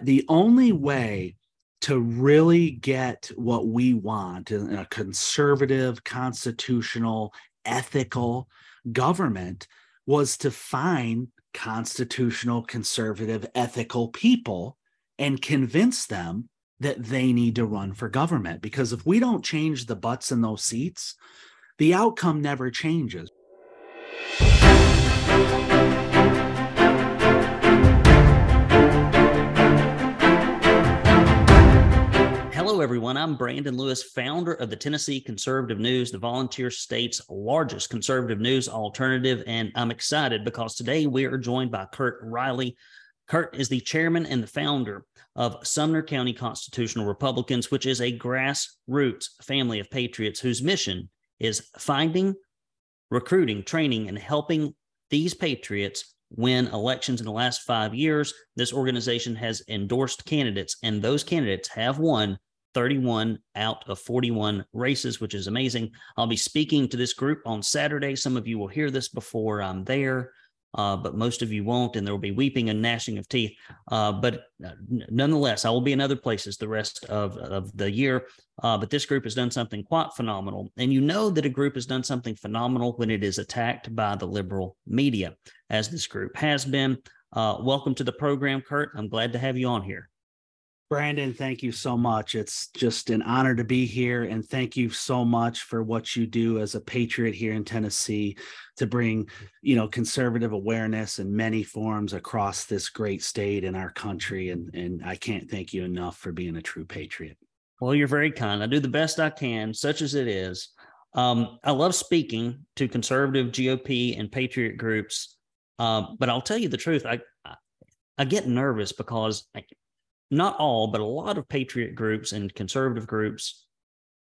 The only way to really get what we want in a conservative, constitutional, ethical government was to find constitutional, conservative, ethical people and convince them that they need to run for government. Because if we don't change the butts in those seats, the outcome never changes. Everyone. I'm Brandon Lewis, founder of the Tennessee Conservative News, the volunteer state's largest conservative news alternative. And I'm excited because today we are joined by Kurt Riley. Kurt is the chairman and the founder of Sumner County Constitutional Republicans, which is a grassroots family of patriots whose mission is finding, recruiting, training, and helping these patriots win elections in the last five years. This organization has endorsed candidates, and those candidates have won 31 out of 41 races, which is amazing. I'll be speaking to this group on Saturday. Some of you will hear this before I'm there, uh, but most of you won't, and there will be weeping and gnashing of teeth. Uh, but uh, nonetheless, I will be in other places the rest of, of the year. Uh, but this group has done something quite phenomenal. And you know that a group has done something phenomenal when it is attacked by the liberal media, as this group has been. Uh, welcome to the program, Kurt. I'm glad to have you on here. Brandon, thank you so much. It's just an honor to be here. And thank you so much for what you do as a patriot here in Tennessee to bring, you know, conservative awareness in many forms across this great state and our country. And, and I can't thank you enough for being a true patriot. Well, you're very kind. I do the best I can, such as it is. Um, I love speaking to conservative GOP and patriot groups. Uh, but I'll tell you the truth. I, I, get nervous because I, not all, but a lot of patriot groups and conservative groups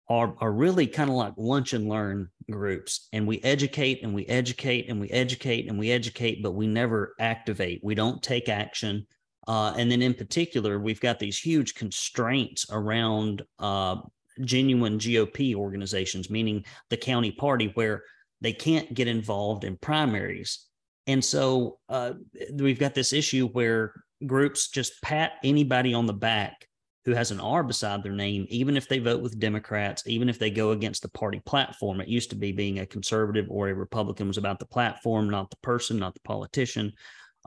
are, are really kind of like lunch and learn groups. And we educate and we educate and we educate and we educate, but we never activate. We don't take action. Uh, and then in particular, we've got these huge constraints around uh, genuine GOP organizations, meaning the county party, where they can't get involved in primaries. And so uh, we've got this issue where groups just pat anybody on the back who has an R beside their name, even if they vote with Democrats, even if they go against the party platform. It used to be being a conservative or a Republican was about the platform, not the person, not the politician.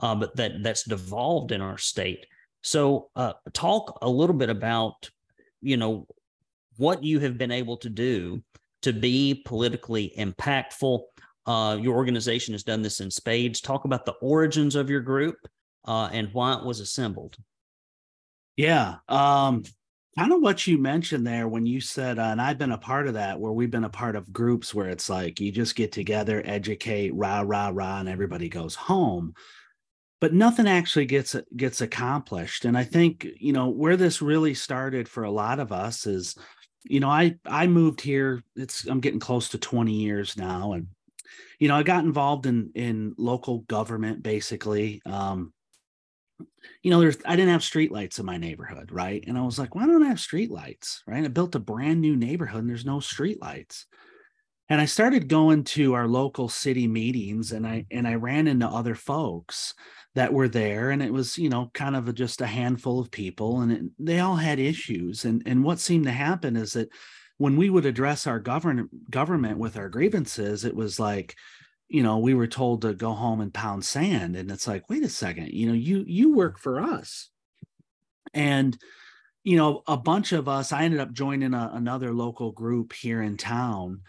Uh, but that that's devolved in our state. So, uh, talk a little bit about, you know, what you have been able to do to be politically impactful. Uh, your organization has done this in spades. Talk about the origins of your group uh, and why it was assembled. Yeah. Um, kind of what you mentioned there when you said, uh, and I've been a part of that, where we've been a part of groups where it's like you just get together, educate, rah, rah, rah, and everybody goes home. But nothing actually gets gets accomplished. And I think, you know, where this really started for a lot of us is, you know, I I moved here, it's I'm getting close to 20 years now. And, you know, I got involved in in local government basically. Um, you know, there's I didn't have street lights in my neighborhood, right? And I was like, why don't I have street lights? Right. I built a brand new neighborhood and there's no street lights. And I started going to our local city meetings and I and I ran into other folks that were there and it was, you know, kind of a, just a handful of people and it, they all had issues. And and what seemed to happen is that when we would address our government government with our grievances, it was like, you know we were told to go home and pound sand and it's like wait a second you know you you work for us. And you know a bunch of us i ended up joining a, another local group here in town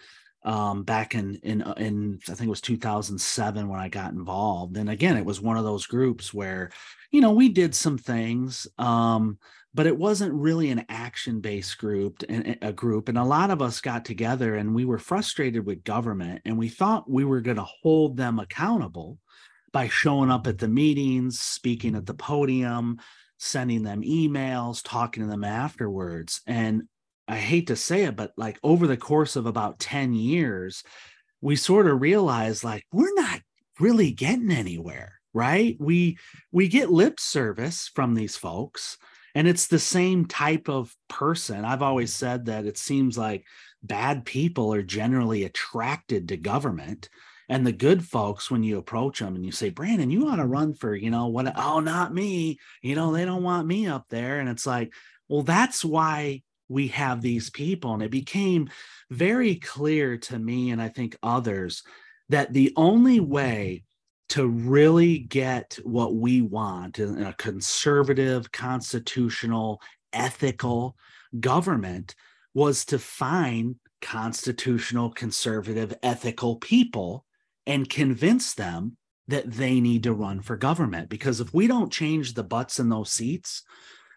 um, back in in uh, in i think it was 2007 when i got involved. And again it was one of those groups where you know we did some things um, but it wasn't really an action based group and a group and a lot of us got together and we were frustrated with government and we thought we were going to hold them accountable by showing up at the meetings speaking at the podium sending them emails talking to them afterwards and i hate to say it but like over the course of about 10 years we sort of realized like we're not really getting anywhere right? We we get lip service from these folks and it's the same type of person i've always said that it seems like bad people are generally attracted to government And the good folks, when you approach them and you say, Brandon, you want to run for, you know, what? Oh, not me. You know, they don't want me up there. And it's like, well, that's why we have these people. And it became very clear to me, and I think others, that the only way to really get what we want in a conservative, constitutional, ethical government was to find constitutional, conservative, ethical people and convince them that they need to run for government. Because if we don't change the butts in those seats,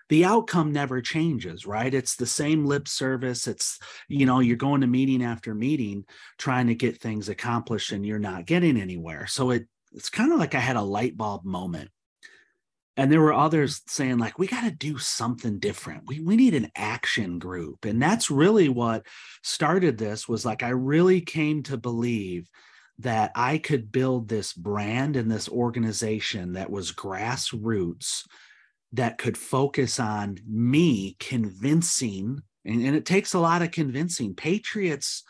the outcome never changes, right? It's the same lip service. It's, you know, you're going to meeting after meeting trying to get things accomplished and you're not getting anywhere. So it it's kind of like I had a light bulb moment. And there were others saying, like, we got to do something different. We, we need an action group. And that's really what started this was like, I really came to believe that I could build this brand and this organization that was grassroots that could focus on me convincing, and, and it takes a lot of convincing. Patriots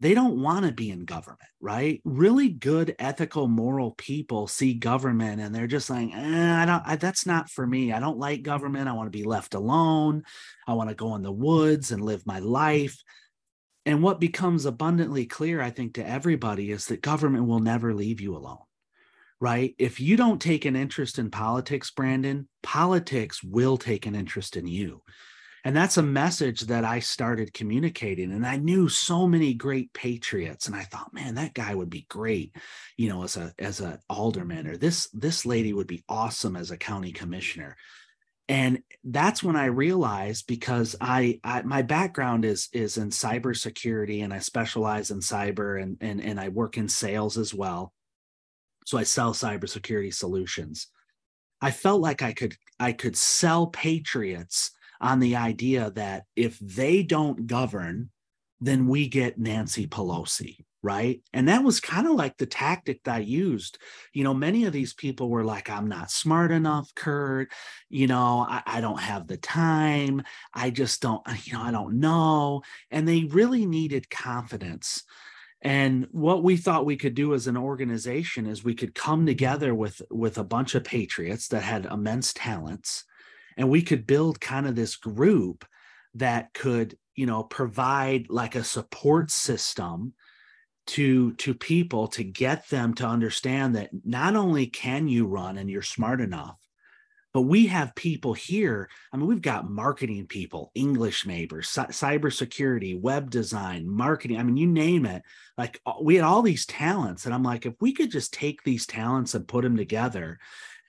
they don't want to be in government, right? Really good, ethical, moral people see government and they're just like, eh, I don't, I, that's not for me. I don't like government. I want to be left alone. I want to go in the woods and live my life. And what becomes abundantly clear, I think, to everybody is that government will never leave you alone, right? If you don't take an interest in politics, Brandon, politics will take an interest in you and that's a message that i started communicating and i knew so many great patriots and i thought man that guy would be great you know as a as a alderman or this this lady would be awesome as a county commissioner. And that's when i realized because I, I my background is is in cybersecurity and i specialize in cyber and and and i work in sales as well. So i sell cybersecurity solutions. I felt like i could i could sell patriots on the idea that if they don't govern, then we get Nancy Pelosi, right? And that was kind of like the tactic that I used. You know, many of these people were like, I'm not smart enough, Kurt. You know, I, I don't have the time. I just don't, uh, you know, I don't know. And they really needed confidence. And what we thought we could do as an organization is we could come together with with a bunch of patriots that had immense talents and we could build kind of this group that could you know provide like a support system to to people to get them to understand that not only can you run and you're smart enough but we have people here. I mean we've got marketing people english majors cybersecurity web design marketing i mean you name it. Like we had all these talents and i'm like if we could just take these talents and put them together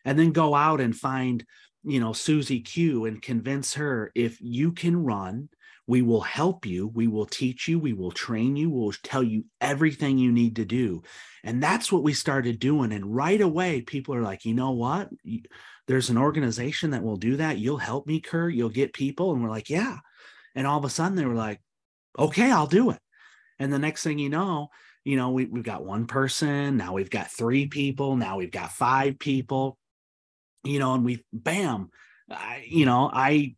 and then go out and find you know Susie Q and convince her if you can run, we will help you, we will teach you, we will train you, we'll tell you everything you need to do. And that's what we started doing. And right away, people are like, you know what? There's an organization that will do that. You'll help me, Kurt. You'll get people. And we're like, yeah. And all of a sudden they were like, okay, I'll do it. And the next thing you know, you know, we, we've got one person, now we've got three people, now we've got five people you know, and we bam, I, you know, I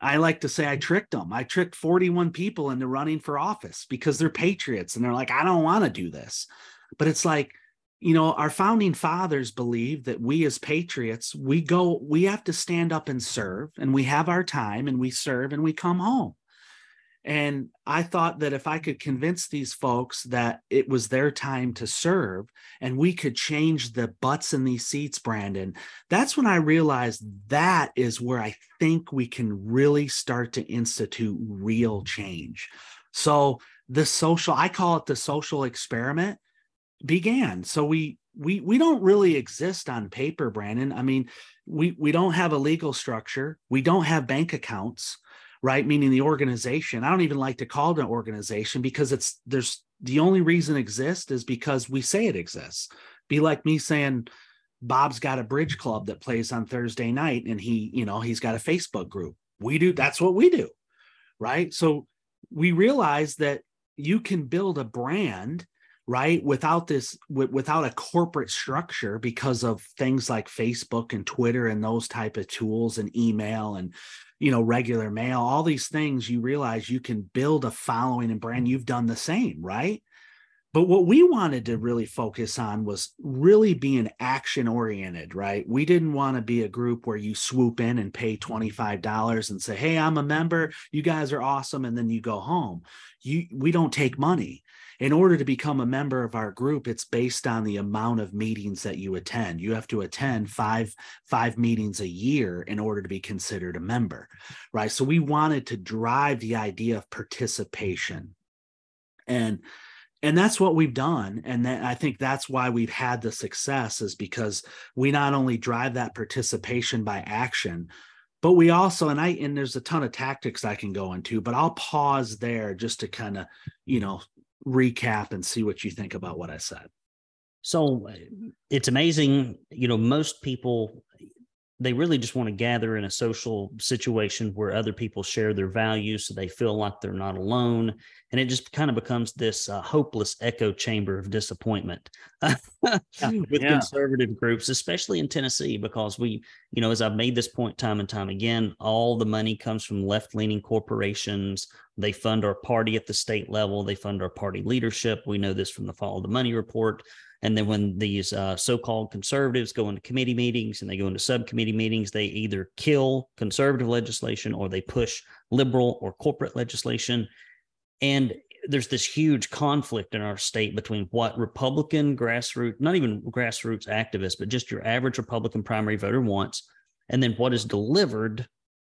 I like to say I tricked them. I tricked 41 people into running for office because they're patriots and they're like, I don't want to do this. But it's like, you know, our founding fathers believe that we as patriots, we go, we have to stand up and serve, and we have our time and we serve and we come home. And I thought that if I could convince these folks that it was their time to serve and we could change the butts in these seats, Brandon, that's when I realized that is where I think we can really start to institute real change. So the social, I call it the social experiment, began. So we we we don't really exist on paper, Brandon. I mean, we we don't have a legal structure, we don't have bank accounts right? Meaning the organization. I don't even like to call it an organization because it's there's the only reason exists is because we say it exists. Be like me saying Bob's got a bridge club that plays on Thursday night and he, you know, he's got a Facebook group. We do that's what we do. Right? So we realize that you can build a brand right? Without this without a corporate structure because of things like facebook and twitter and those type of tools and email and you know regular mail all these things you realize you can build a following and brand. You've done the same right but what we wanted to really focus on was really being action oriented, right? We didn't want to be a group where you swoop in and pay $25 and say, Hey, I'm a member. You guys are awesome. And then you go home. You, we don't take money. In order to become a member of our group, it's based on the amount of meetings that you attend. You have to attend five, five meetings a year in order to be considered a member, right? So we wanted to drive the idea of participation. And and that's what we've done and that, i think that's why we've had the success is because we not only drive that participation by action but we also and i and there's a ton of tactics i can go into but i'll pause there just to kind of you know recap and see what you think about what i said. So uh, it's amazing you know most people they really just want to gather in a social situation where other people share their values so they feel like they're not alone and it just kind of becomes this uh, hopeless echo chamber of disappointment with yeah. conservative groups especially in tennessee because we you know as i've made this point time and time again all the money comes from left-leaning corporations. They fund our party at the state level. They fund our party leadership. We know this from the follow the money report and then when these uh, so-called conservatives go into committee meetings and they go into subcommittee meetings, they either kill conservative legislation or they push liberal or corporate legislation. And there's this huge conflict in our state between what Republican grassroots, not even grassroots activists, but just your average Republican primary voter wants, and then what is delivered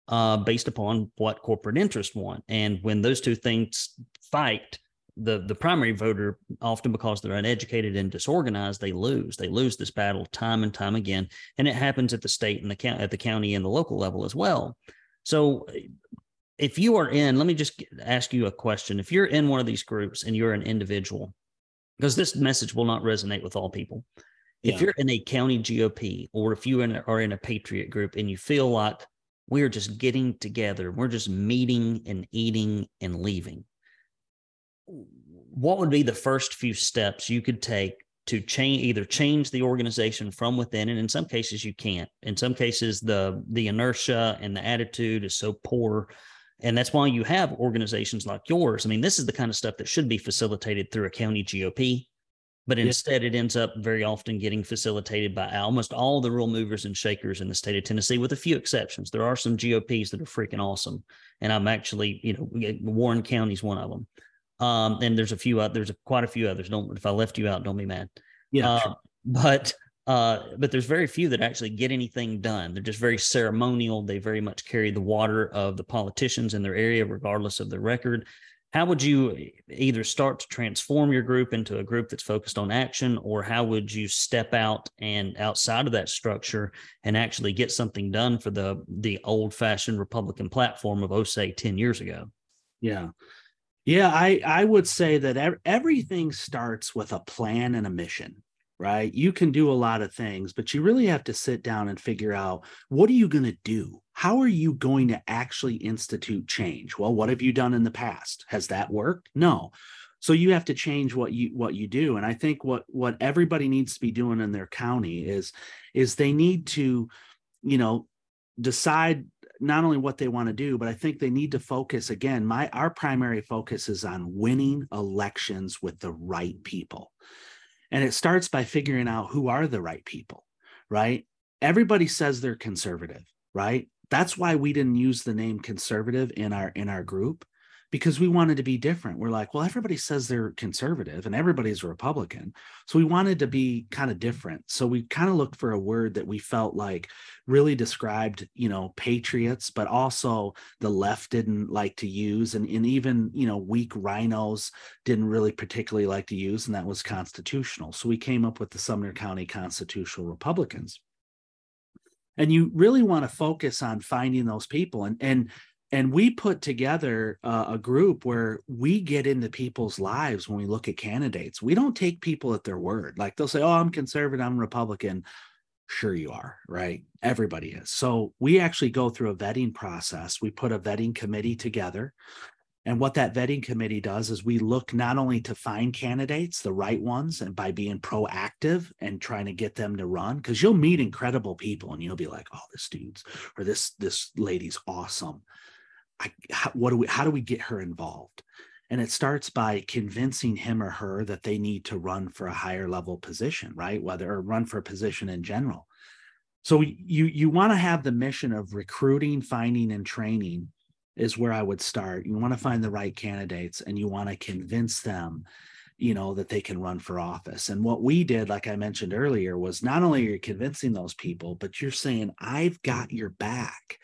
uh, based upon what corporate interests want. And when those two things fight, the the primary voter often because they're uneducated and disorganized they lose. They lose this battle time and time again. And it happens at the state and the county at the county and the local level as well. So if you are in let me just ask you a question. If you're in one of these groups and you're an individual because this message will not resonate with all people. If you're in a county gop or if you are in a patriot group and you feel like we're just getting together we're just meeting and eating and leaving what would be the first few steps you could take to change either change the organization from within? And in some cases you can't. In some cases the the inertia and the attitude is so poor. And that's why you have organizations like yours. I mean this is the kind of stuff that should be facilitated through a county gop but instead it ends up very often getting facilitated by almost all the real movers and shakers in the state of tennessee with a few exceptions. There are some gops that are freaking awesome and i'm actually you know warren county is one of them um, and there's a few, uh, there's a, quite a few others. Don't, if I left you out, don't be mad. Yeah. Uh, sure. But, uh, but there's very few that actually get anything done. They're just very ceremonial. They very much carry the water of the politicians in their area, regardless of their record. How would you either start to transform your group into a group that's focused on action, or how would you step out and outside of that structure and actually get something done for the the old fashioned Republican platform of, oh, say, 10 years ago? Yeah. Yeah, I I would say that everything starts with a plan and a mission, right? You can do a lot of things, but you really have to sit down and figure out what are you going to do? How are you going to actually institute change? Well, what have you done in the past? Has that worked? No. So you have to change what you what you do and I think what what everybody needs to be doing in their county is is they need to you know decide not only what they want to do, but I think they need to focus again. My our primary focus is on winning elections with the right people. And it starts by figuring out who are the right people, right? Everybody says they're conservative, right? That's why we didn't use the name conservative in our in our group because we wanted to be different. We're like, well, everybody says they're conservative and everybody's a Republican. So we wanted to be kind of different. So we kind of looked for a word that we felt like really described, you know, patriots, but also the left didn't like to use. And, and even, you know, weak rhinos didn't really particularly like to use, and that was constitutional. So we came up with the Sumner County Constitutional Republicans and you really want to focus on finding those people and and and we put together uh, a group where we get into people's lives when we look at candidates. We don't take people at their word. Like they'll say oh i'm conservative i'm republican. Sure you are right? Everybody is. So we actually go through a vetting process. We put a vetting committee together and what that vetting committee does is we look not only to find candidates, the right ones, and by being proactive and trying to get them to run, because you'll meet incredible people and you'll be like, oh, this dude's or this this lady's awesome. I, how, what do we how do we get her involved? And it starts by convincing him or her that they need to run for a higher level position right? Whether or run for a position in general. So you you want to have the mission of recruiting finding and training is where i would start. You want to find the right candidates and you want to convince them you know that they can run for office. And what we did like i mentioned earlier was not only are you're convincing those people but you're saying i've got your back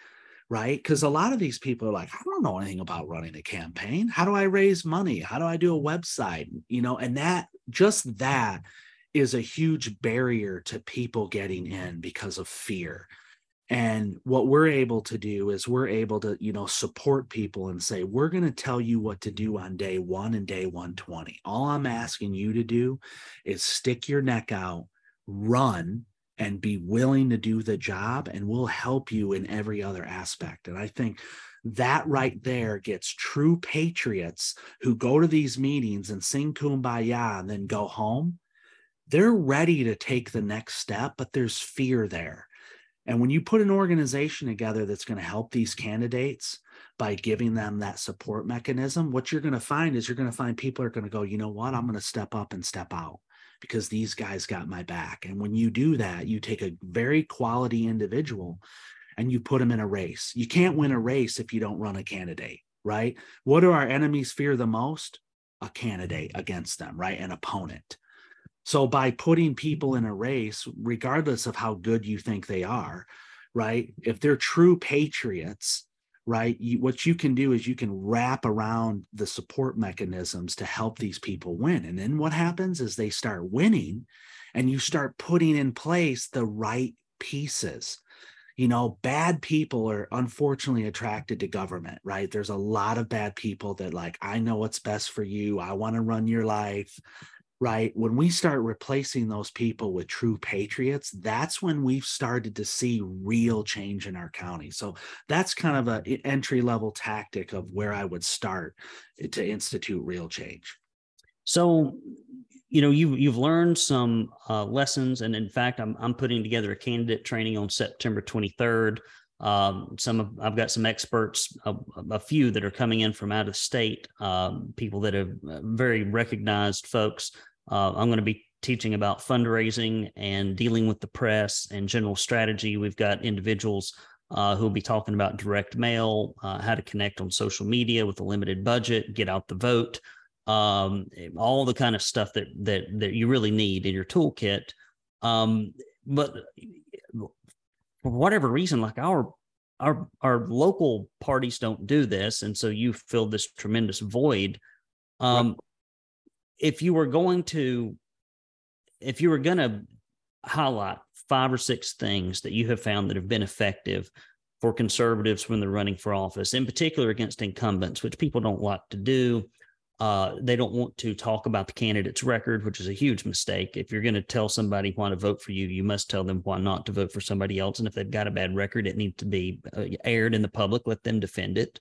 right? Because a lot of these people are like i don't know anything about running a campaign. How do i raise money? How do i do a website? You know and that just that is a huge barrier to people getting in because of fear. And what we're able to do is we're able to you know support people and say we're going to tell you what to do on day 1 and day 120 all i'm asking you to do is stick your neck out run and be willing to do the job and we'll help you in every other aspect. And i think that right there gets true patriots who go to these meetings and sing kumbaya and then go home. They're ready to take the next step but there's fear there. And when you put an organization together that's going to help these candidates by giving them that support mechanism, what you're going to find is you're going to find people are going to go, you know what, I'm going to step up and step out because these guys got my back. And when you do that, you take a very quality individual and you put them in a race. You can't win a race if you don't run a candidate, right? What do our enemies fear the most? A candidate against them, right? An opponent. So by putting people in a race, regardless of how good you think they are, right? If they're true patriots, right? You, what you can do is you can wrap around the support mechanisms to help these people win. And then what happens is they start winning and you start putting in place the right pieces. You know, bad people are unfortunately attracted to government, right? There's a lot of bad people that, like, I know what's best for you. I want to run your life right? When we start replacing those people with true patriots, that's when we've started to see real change in our county. So that's kind of an entry level tactic of where I would start eh, to institute real change. So, you know, you've you've learned some uh, lessons, and in fact, I'm I'm putting together a candidate training on September 23rd. Um, some of I've got some experts, a, a, few that are coming in from out of state, um, people that have uh, very recognized folks uh, I'm going to be teaching about fundraising and dealing with the press and general strategy. We've got individuals uh, who will be talking about direct mail, uh, how to connect on social media with a limited budget, get out the vote, um, all the kind of stuff that that that you really need in your toolkit. Um, but for whatever reason, like our our our local parties don't do this, and so you fill this tremendous void. Um, if you were going to if you were going to highlight five or six things that you have found that have been effective for conservatives when they're running for office, in particular against incumbents, which people don't like to do. Uh, they don't want to talk about the candidate's record, which is a huge mistake. If you're going to tell somebody why to vote for you, you must tell them why not to vote for somebody else. And if they've got a bad record, it needs to be uh, aired in the public. Let them defend it.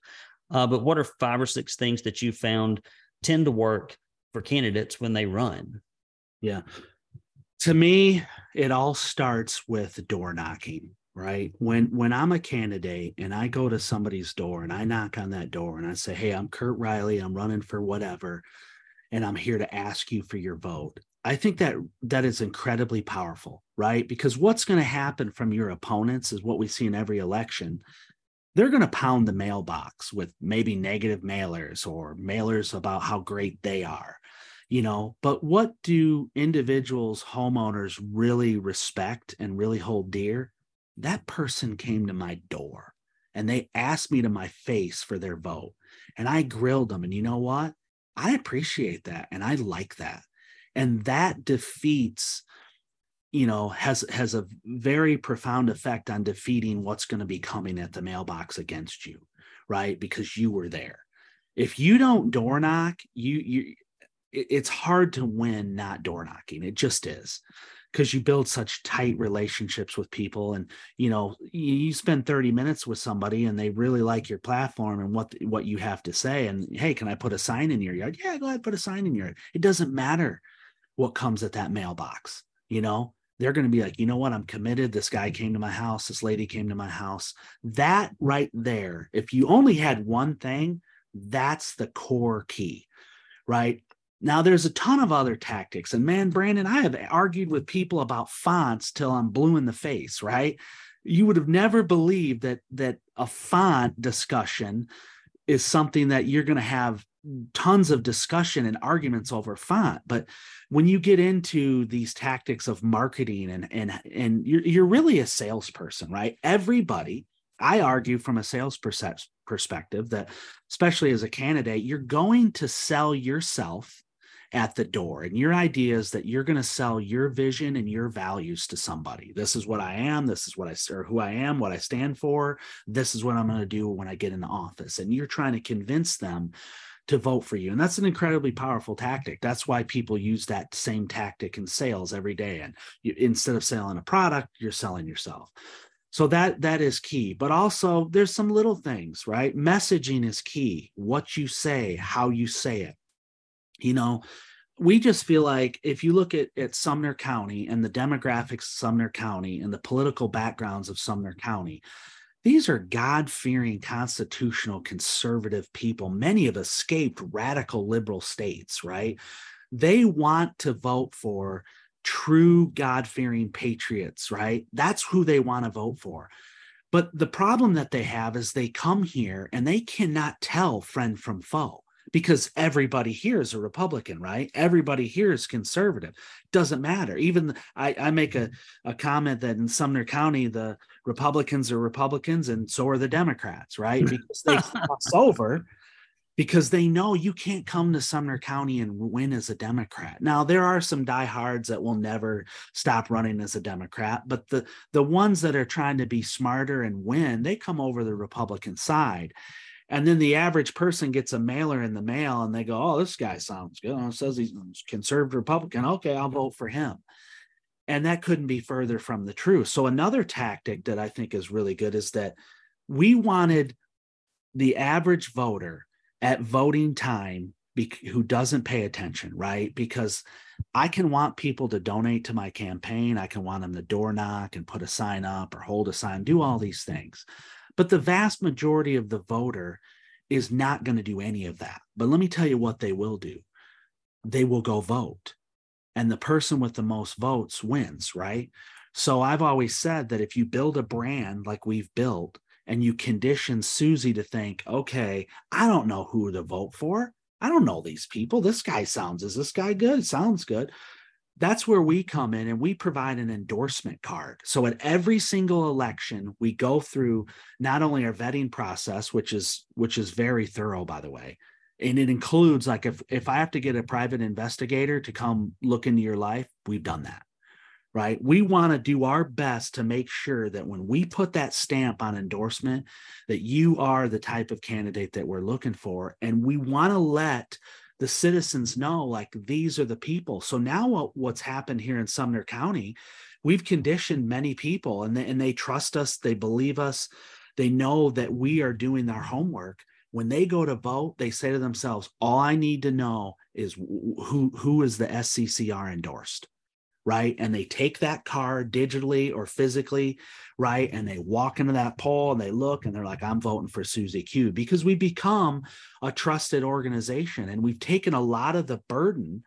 Uh, but what are five or six things that you found tend to work for candidates when they run. Yeah. To me, it all starts with door knocking, right? When when I'm a candidate and I go to somebody's door and I knock on that door and I say, "Hey, I'm Kurt Riley, I'm running for whatever, and I'm here to ask you for your vote." I think that that is incredibly powerful, right? Because what's going to happen from your opponents is what we see in every election they're going to pound the mailbox with maybe negative mailers or mailers about how great they are you know but what do individuals homeowners really respect and really hold dear? That person came to my door and they asked me to my face for their vote and i grilled them and you know what? I appreciate that and i like that and that defeats you know has has a very profound effect on defeating what's going to be coming at the mailbox against you right? Because you were there. If you don't door knock you you it's hard to win not door knocking it just is because you build such tight relationships with people and you know you spend 30 minutes with somebody and they really like your platform and what what you have to say and hey can i put a sign in your yard yeah go ahead put a sign in your yard it doesn't matter what comes at that mailbox you know they're going to be like, you know what? I'm committed. This guy came to my house. This lady came to my house. That right there, if you only had one thing, that's the core key. right? Now there's a ton of other tactics. And man, Brandon, I have argued with people about fonts till I'm blue in the face, right? You would have never believed that that a font discussion is something that you're going to have tons of discussion and arguments over font but when you get into these tactics of marketing and and and you're, you're really a salesperson right everybody i argue from a sales perspective that especially as a candidate you're going to sell yourself at the door. And your idea is that you're going to sell your vision and your values to somebody. This is what I am. This is what I or who I am, what I stand for. This is what I'm going to do when I get in the office. And you're trying to convince them to vote for you. And that's an incredibly powerful tactic. That's why people use that same tactic in sales every day. And you, instead of selling a product, you're selling yourself. So that that is key. But also there's some little things, right? Messaging is key. What you say, how you say it you know, we just feel like if you look at, at Sumner County and the demographics of Sumner County and the political backgrounds of Sumner County, these are God fearing, constitutional, conservative people. Many have escaped radical liberal states, right? They want to vote for true God fearing patriots, right? That's who they want to vote for. But the problem that they have is they come here and they cannot tell friend from foe because everybody here is a Republican, right? Everybody here is conservative. Doesn't matter. Even I, I make a, mm-hmm. a comment that in Sumner County, the Republicans are Republicans and so are the Democrats, right? Because they cross over because they know you can't come to Sumner County and win as a Democrat. Now there are some diehards that will never stop running as a Democrat, but the the ones that are trying to be smarter and win, they come over the Republican side. And then the average person gets a mailer in the mail and they go, Oh, this guy sounds good. Oh, says he's a conservative Republican. Okay, I'll vote for him. And that couldn't be further from the truth. So, another tactic that I think is really good is that we wanted the average voter at voting time who doesn't pay attention, right? Because I can want people to donate to my campaign. I can want them to door knock and put a sign up or hold a sign, do all these things. But the vast majority of the voter is not going to do any of that. But let me tell you what they will do they will go vote. And the person with the most votes wins, right? So I've always said that if you build a brand like we've built and you condition Susie to think, okay, I don't know who to vote for. I don't know these people. This guy sounds, is this guy good? Sounds good that's where we come in and we provide an endorsement card. So at every single election, we go through not only our vetting process, which is which is very thorough, by the way, and it includes like if if I have to get a private investigator to come look into your life, we've done that. Right. We want to do our best to make sure that when we put that stamp on endorsement, that you are the type of candidate that we're looking for. And we want to let the citizens know like these are the people. So now what, what's happened here in Sumner County, we've conditioned many people and they, and they trust us, they believe us, they know that we are doing our homework. When they go to vote, they say to themselves, all I need to know is who who is the SCCR endorsed right? And they take that card digitally or physically, right? And they walk into that poll and they look and they're like, I'm voting for Susie Q because we become a trusted organization and we've taken a lot of the burden.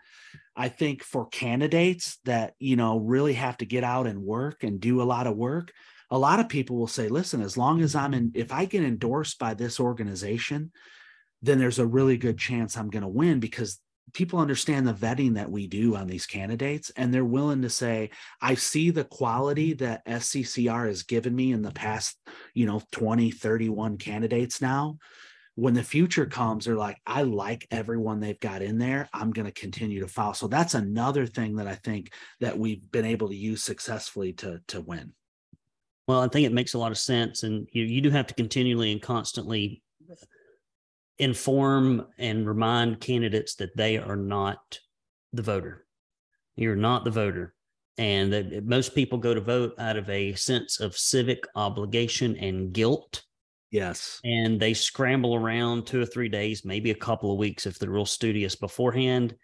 I think for candidates that, you know, really have to get out and work and do a lot of work, a lot of people will say, listen, as long as I'm in, if I get endorsed by this organization, then there's a really good chance I'm going to win because people understand the vetting that we do on these candidates and they're willing to say i see the quality mm-hmm. that sccr has given me in the past you know 20 31 candidates now. When the future comes they're like i like everyone they've got in there. I'm going to continue to follow so that's another thing that i think that we've been able to use successfully to to win. Well i think it makes a lot of sense and you, you do have to continually and constantly inform and remind candidates that they are not the voter. You're not the voter. And that most people go to vote out of a sense of civic obligation and guilt. Yes. And they scramble around two or three days, maybe a couple of weeks if they're real studious beforehand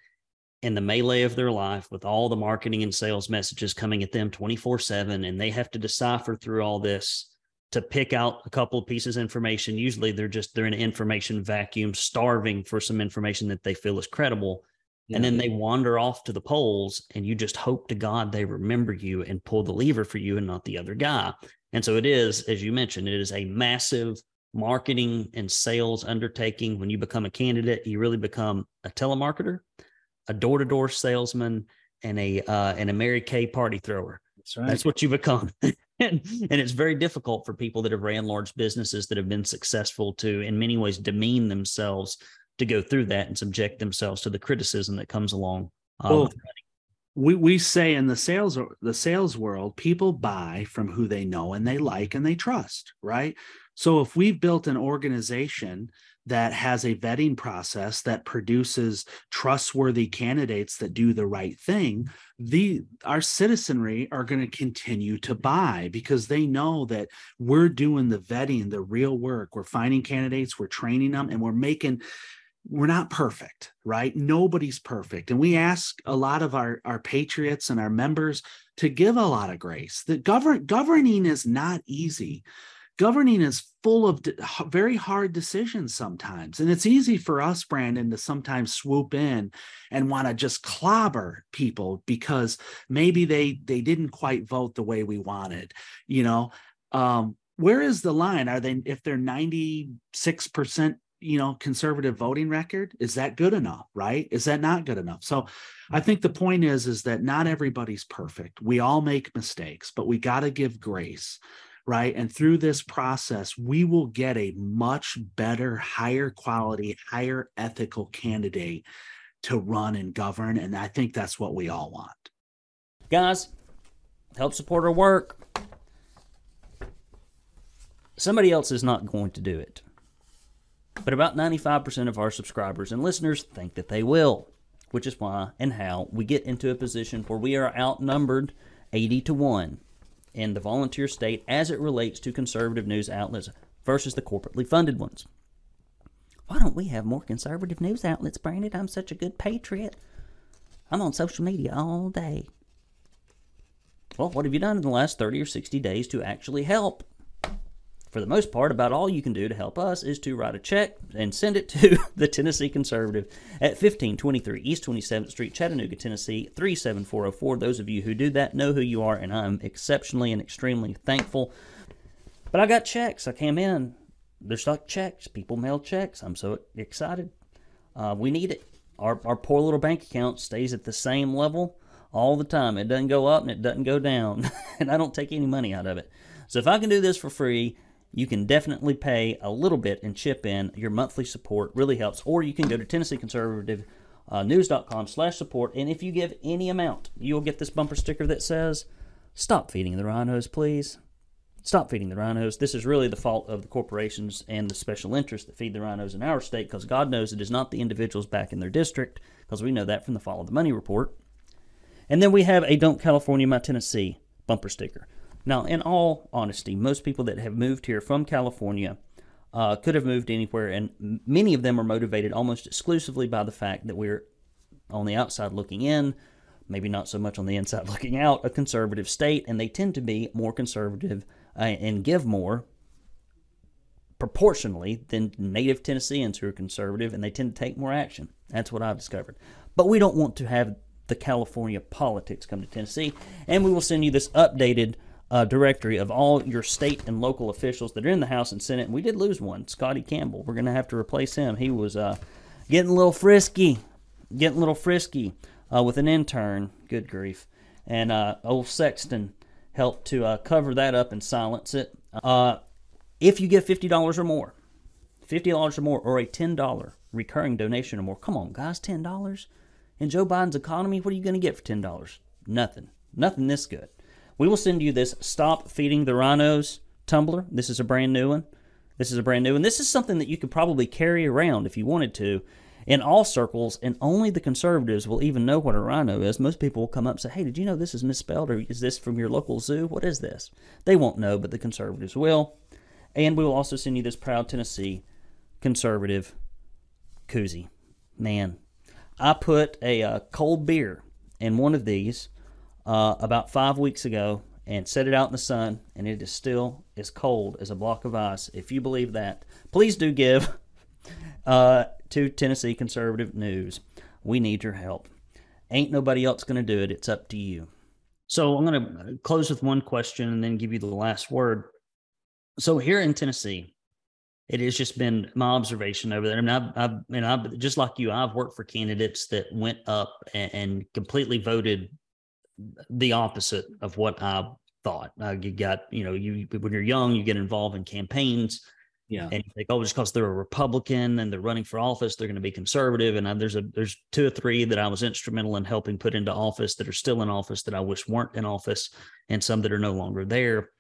in the melee of their life with all the marketing and sales messages coming at them 24 7. And they have to decipher through all this to pick out a couple of pieces of information. Usually they're just they're in an information vacuum, starving for some information that they feel is credible. Yeah. And then they wander off to the polls, and you just hope to God they remember you and pull the lever for you and not the other guy. And so it is, as you mentioned, it is a massive marketing and sales undertaking. When you become a candidate, you really become a telemarketer, a door to door salesman, and a uh, and a Mary Kay party thrower. That's right. That's what you become. and, and it's very difficult for people that have ran large businesses that have been successful to, in many ways, demean themselves to go through that and subject themselves to the criticism that comes along. Um, well, we we say in the sales the sales world, people buy from who they know and they like and they trust, right? So if we've built an organization that has a vetting process that produces trustworthy candidates that do the right thing, mm-hmm. the our citizenry are going to continue to buy because they know that we're doing the vetting, the real work. We're finding candidates, we're training them, and we're making we're not perfect, right? Nobody's perfect. And we ask a lot of our, our patriots and our members to give a lot of grace. that govern governing is not easy governing is full of very hard decisions sometimes. And it's easy for us brandon to sometimes swoop in and want to just clobber people because maybe they they didn't quite vote the way we wanted you know? Um where is the line? Are they if they're 96% you know conservative voting record is that good enough right? Is that not good enough? So i think the point is is that not everybody's perfect. We all make mistakes but we got to give grace right? And through this process, we will get a much better, higher quality, higher ethical candidate to run and govern. And I think that's what we all want. Guys, help support our work. Somebody else is not going to do it. But about 95% of our subscribers and listeners think that they will, which is why and how we get into a position where we are outnumbered 80 to 1 in the volunteer state as it relates to conservative news outlets versus the corporately funded ones. Why don't we have more conservative news outlets, Brandon? I'm such a good patriot. I'm on social media all day. Well, what have you done in the last 30 or 60 days to actually help? For the most part, about all you can do to help us is to write a check and send it to the Tennessee Conservative at 1523 East 27th Street, Chattanooga, Tennessee 37404. Those of you who do that know who you are, and I'm exceptionally and extremely thankful. But I got checks. I came in. There's like checks. People mail checks. I'm so excited. Uh, we need it. Our, our poor little bank account stays at the same level all the time. It doesn't go up and it doesn't go down. and I don't take any money out of it. So if I can do this for free, you can definitely pay a little bit and chip in. Your monthly support really helps. Or you can go to Tennessee Conservative uh, slash support. And if you give any amount, you'll get this bumper sticker that says, Stop feeding the rhinos, please. Stop feeding the rhinos. This is really the fault of the corporations and the special interests that feed the rhinos in our state because God knows it is not the individuals back in their district because we know that from the Follow the Money report. And then we have a Don't California My Tennessee bumper sticker. Now, in all honesty, most people that have moved here from California uh, could have moved anywhere, and many of them are motivated almost exclusively by the fact that we're on the outside looking in, maybe not so much on the inside looking out, a conservative state, and they tend to be more conservative uh, and give more proportionally than native Tennesseans who are conservative, and they tend to take more action. That's what I've discovered. But we don't want to have the California politics come to Tennessee, and we will send you this updated uh, directory of all your state and local officials that are in the House and Senate. And we did lose one, Scotty Campbell. We're going to have to replace him. He was uh, getting a little frisky, getting a little frisky uh, with an intern. Good grief. And uh, old Sexton helped to uh, cover that up and silence it. Uh, if you give $50 or more, $50 or more, or a $10 recurring donation or more, come on, guys, $10? In Joe Biden's economy, what are you going to get for $10? Nothing. Nothing this good. We will send you this Stop Feeding the Rhinos tumbler. This is a brand new one. This is a brand new one. This is something that you could probably carry around if you wanted to in all circles, and only the conservatives will even know what a rhino is. Most people will come up and say, Hey, did you know this is misspelled? Or is this from your local zoo? What is this? They won't know, but the conservatives will. And we will also send you this Proud Tennessee conservative koozie. Man, I put a uh, cold beer in one of these uh, about five weeks ago, and set it out in the sun, and it is still as cold as a block of ice. If you believe that, please do give uh, to Tennessee Conservative News. We need your help. Ain't nobody else going to do it. It's up to you. So I'm going to close with one question and then give you the last word. So here in Tennessee, it has just been my observation over there. I mean, I've, I've and I've just like you, I've worked for candidates that went up and, and completely voted the opposite of what I thought. Uh, you got, you know, you when you're young, you get involved in campaigns. Yeah. And you think, oh, just because they're a Republican and they're running for office, they're going to be conservative. And I, there's a there's two or three that I was instrumental in helping put into office that are still in office that I wish weren't in office, and some that are no longer there.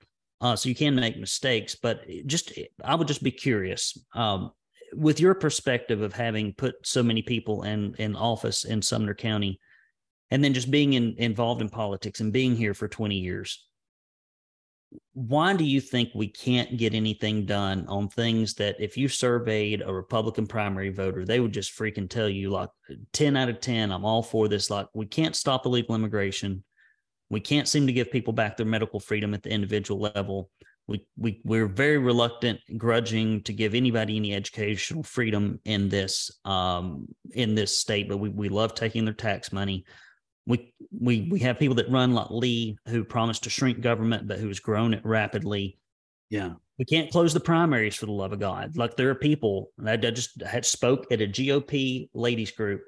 Uh, so you can make mistakes, but just I would just be curious um, with your perspective of having put so many people in in office in Sumner County, and then just being in, involved in politics and being here for twenty years. Why do you think we can't get anything done on things that if you surveyed a Republican primary voter, they would just freaking tell you like 10 out of 10, I'm all for this. Like, we can't stop illegal immigration we can't seem to give people back their medical freedom at the individual level. We, we we're very reluctant, grudging to give anybody any educational freedom in this um, in this state, but we, we love taking their tax money. We we we have people that run like Lee, who promised to shrink government, but who has grown it rapidly. Yeah, we can't close the primaries for the love of God. Like there are people I just had spoke at a GOP ladies group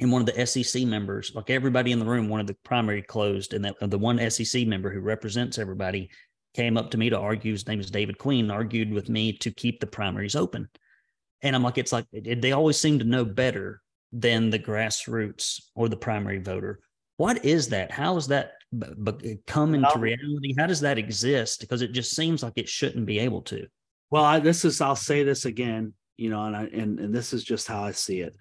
and one of the SEC members, like everybody in the room, wanted the primary closed, and that the one SEC member who represents everybody came up to me to argue. His name is David Queen. Argued with me to keep the primaries open, and I'm like, it's like they always seem to know better than the grassroots or the primary voter. What is that? How is that b- come into reality? How does that exist? Because it just seems like it shouldn't be able to. Well, I, this is I'll say this again, you know, and I and and this is just how I see it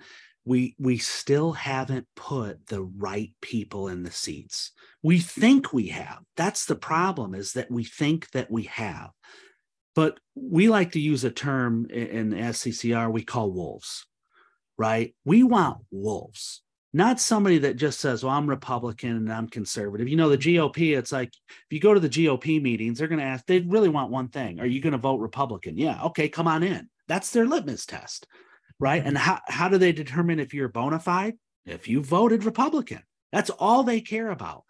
we we still haven't put the right people in the seats we think we have that's the problem is that we think that we have but we like to use a term in sccr we call wolves right we want wolves not somebody that just says well i'm republican and i'm conservative you know the gop it's like if you go to the gop meetings they're going to ask they really want one thing are you going to vote republican yeah okay come on in that's their litmus test right? And how, how do they determine if you're bona fide? If you voted Republican, that's all they care about.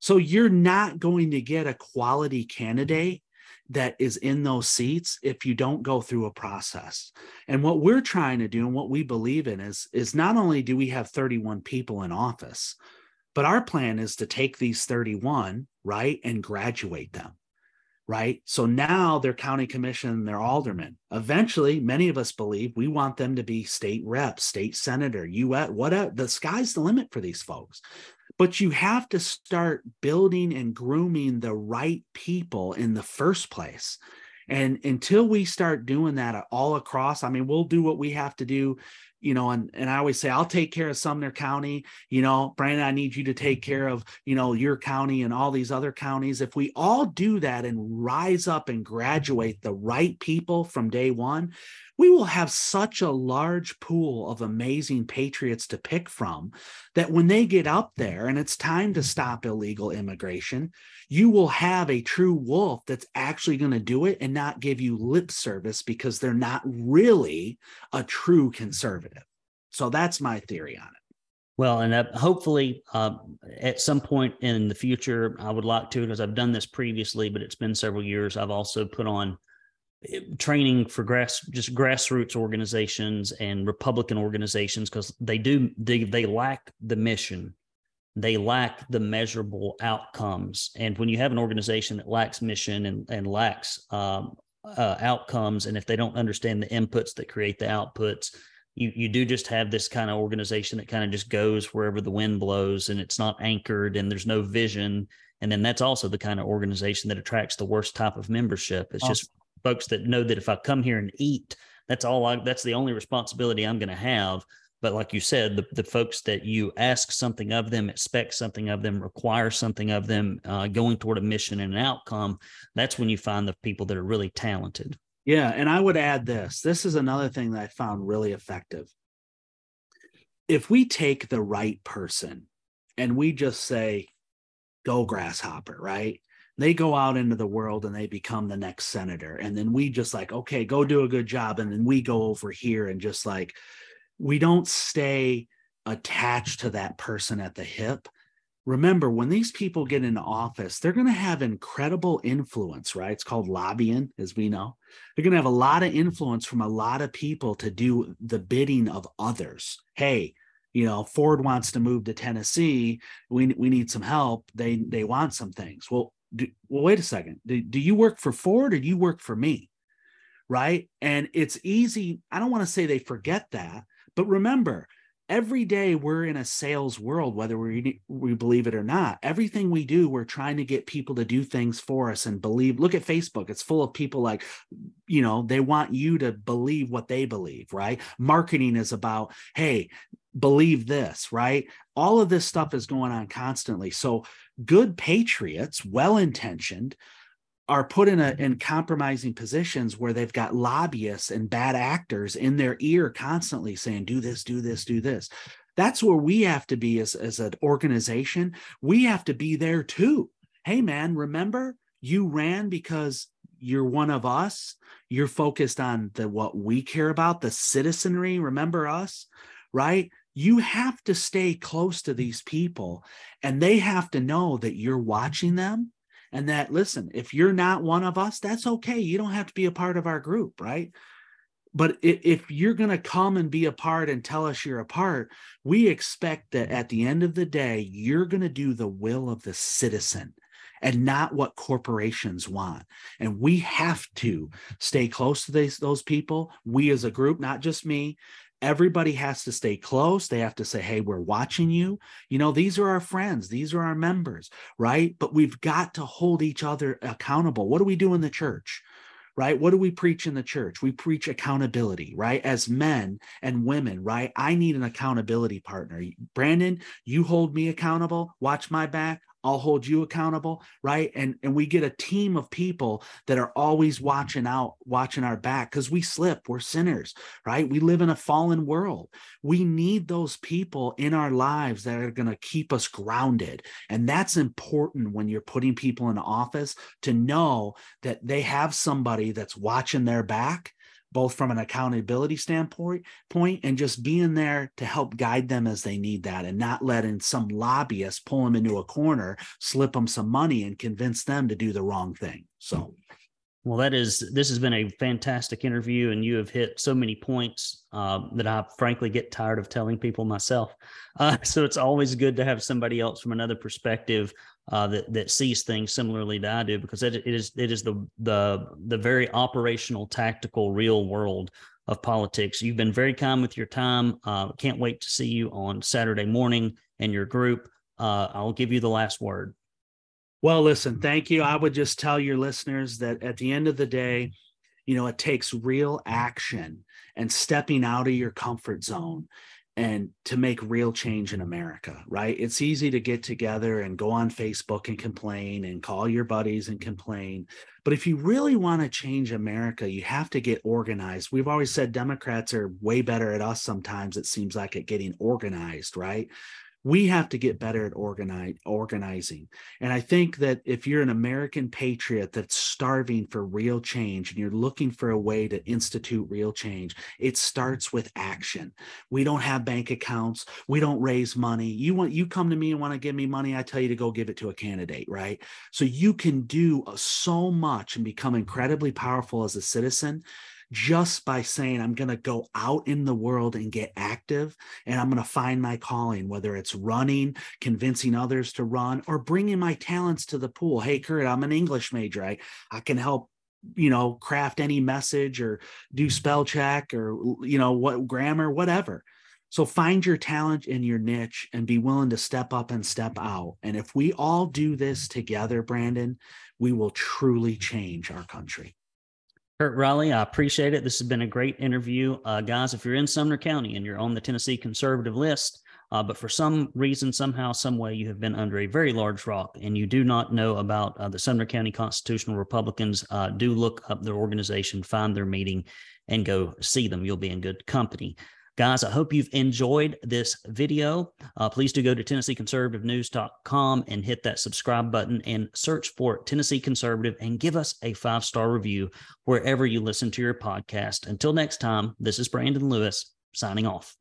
So you're not going to get a quality candidate that is in those seats if you don't go through a process. And what we're trying to do and what we believe in is, is not only do we have 31 people in office, but our plan is to take these 31, right, and graduate them right? So now they're county commission, they're aldermen. Eventually, many of us believe we want them to be state rep, state senator, U.S. Whatever. The sky's the limit for these folks. But you have to start building and grooming the right people in the first place. And until we start doing that all across, I mean, we'll do what we have to do you know, and, and I always say, I'll take care of Sumner County, you know, Brandon, I need you to take care of, you know, your county and all these other counties. If we all do that and rise up and graduate the right people from day one, we will have such a large pool of amazing patriots to pick from that when they get up there and it's time to stop illegal immigration, you will have a true wolf that's actually going to do it and not give you lip service because they're not really a true conservative. So that's my theory on it. Well, and uh, hopefully, uh, at some point in the future, I would like to, because I've done this previously, but it's been several years. I've also put on training for grass, just grassroots organizations and Republican organizations, because they do they they lack the mission they lack the measurable outcomes. And when you have an organization that lacks mission and, and lacks um, uh, outcomes, and if they don't understand the inputs that create the outputs, you you do just have this kind of organization that kind of just goes wherever the wind blows, and it's not anchored, and there's no vision. And then that's also the kind of organization that attracts the worst type of membership. It's awesome. just folks that know that if I come here and eat, that's all I. That's the only responsibility I'm going to have. But like you said the, the folks that you ask something of them expect something of them require something of them uh, going toward a mission and an outcome that's when you find the people that are really talented. Yeah and i would add this this is another thing that i found really effective. If we take the right person and we just say go grasshopper right they go out into the world and they become the next senator. And then we just like okay go do a good job. And then we go over here and just like we don't stay attached to that person at the hip. Remember when these people get into office they're going to have incredible influence right? It's called lobbying as we know. They're going to have a lot of influence from a lot of people to do the bidding of others. Hey you know ford wants to move to tennessee. We, we need some help. They they want some things. Well do, well wait a second. Do, do you work for ford or do you work for me? Right? And it's easy. I don't want to say they forget that but remember every day we're in a sales world whether we we believe it or not everything we do we're trying to get people to do things for us and believe look at facebook it's full of people like you know they want you to believe what they believe right? Marketing is about hey believe this right? All of this stuff is going on constantly. So good patriots well intentioned are put in a in compromising positions where they've got lobbyists and bad actors in their ear constantly saying do this do this do this. That's where we have to be as, as an organization. We have to be there too. Hey man remember you ran because you're one of us. You're focused on the what we care about the citizenry remember us right? You have to stay close to these people and they have to know that you're watching them and that listen if you're not one of us that's okay. You don't have to be a part of our group right? But if you're going to come and be a part and tell us you're a part we expect that at the end of the day you're going to do the will of the citizen and not what corporations want. And we have to stay close to these, those people. We as a group not just me everybody has to stay close. They have to say hey we're watching you. You know these are our friends. These are our members right? But we've got to hold each other accountable. What do we do in the church right? What do we preach in the church? We preach accountability right? As men and women right? I need an accountability partner. Brandon you hold me accountable. Watch my back I'll hold you accountable, right? And and we get a team of people that are always watching out, watching our back because we slip, we're sinners, right? We live in a fallen world. We need those people in our lives that are going to keep us grounded. And that's important when you're putting people in office to know that they have somebody that's watching their back both from an accountability standpoint point and just being there to help guide them as they need that and not letting some lobbyist pull them into a corner slip them some money and convince them to do the wrong thing. So. Well that is this has been a fantastic interview and you have hit so many points uh, that i frankly get tired of telling people myself. Uh, so it's always good to have somebody else from another perspective uh, that that sees things similarly to I do because it, it is it is the the the very operational, tactical, real world of politics. You've been very kind with your time. Uh, can't wait to see you on Saturday morning and your group. Uh, I'll give you the last word. Well, listen, thank you. I would just tell your listeners that at the end of the day, you know, it takes real action and stepping out of your comfort zone and to make real change in America, right? It's easy to get together and go on Facebook and complain and call your buddies and complain. But if you really want to change America, you have to get organized. We've always said Democrats are way better at us sometimes, it seems like, at getting organized, right? We have to get better at organize, organizing. And I think that if you're an American patriot that's starving for real change and you're looking for a way to institute real change, it starts with action. We don't have bank accounts. We don't raise money. You want you come to me and want to give me money, I tell you to go give it to a candidate, right? So you can do uh, so much and become incredibly powerful as a citizen just by saying, I'm going to go out in the world and get active and I'm going to find my calling, whether it's running, convincing others to run, or bringing my talents to the pool. Hey, Kurt, I'm an English major. I, I can help you know craft any message or do spell check or you know what grammar whatever so find your talent in your niche and be willing to step up and step out and if we all do this together brandon we will truly change our country Kurt Riley, I appreciate it. This has been a great interview. Uh, guys, if you're in Sumner County and you're on the Tennessee conservative list, uh, but for some reason, somehow, some way, you have been under a very large rock and you do not know about uh, the Sumner County Constitutional Republicans, uh, do look up their organization, find their meeting, and go see them. You'll be in good company Guys, I hope you've enjoyed this video. Uh, please do go to TennesseeConservativeNews.com and hit that subscribe button and search for Tennessee Conservative and give us a five star review wherever you listen to your podcast. Until next time, this is Brandon Lewis signing off.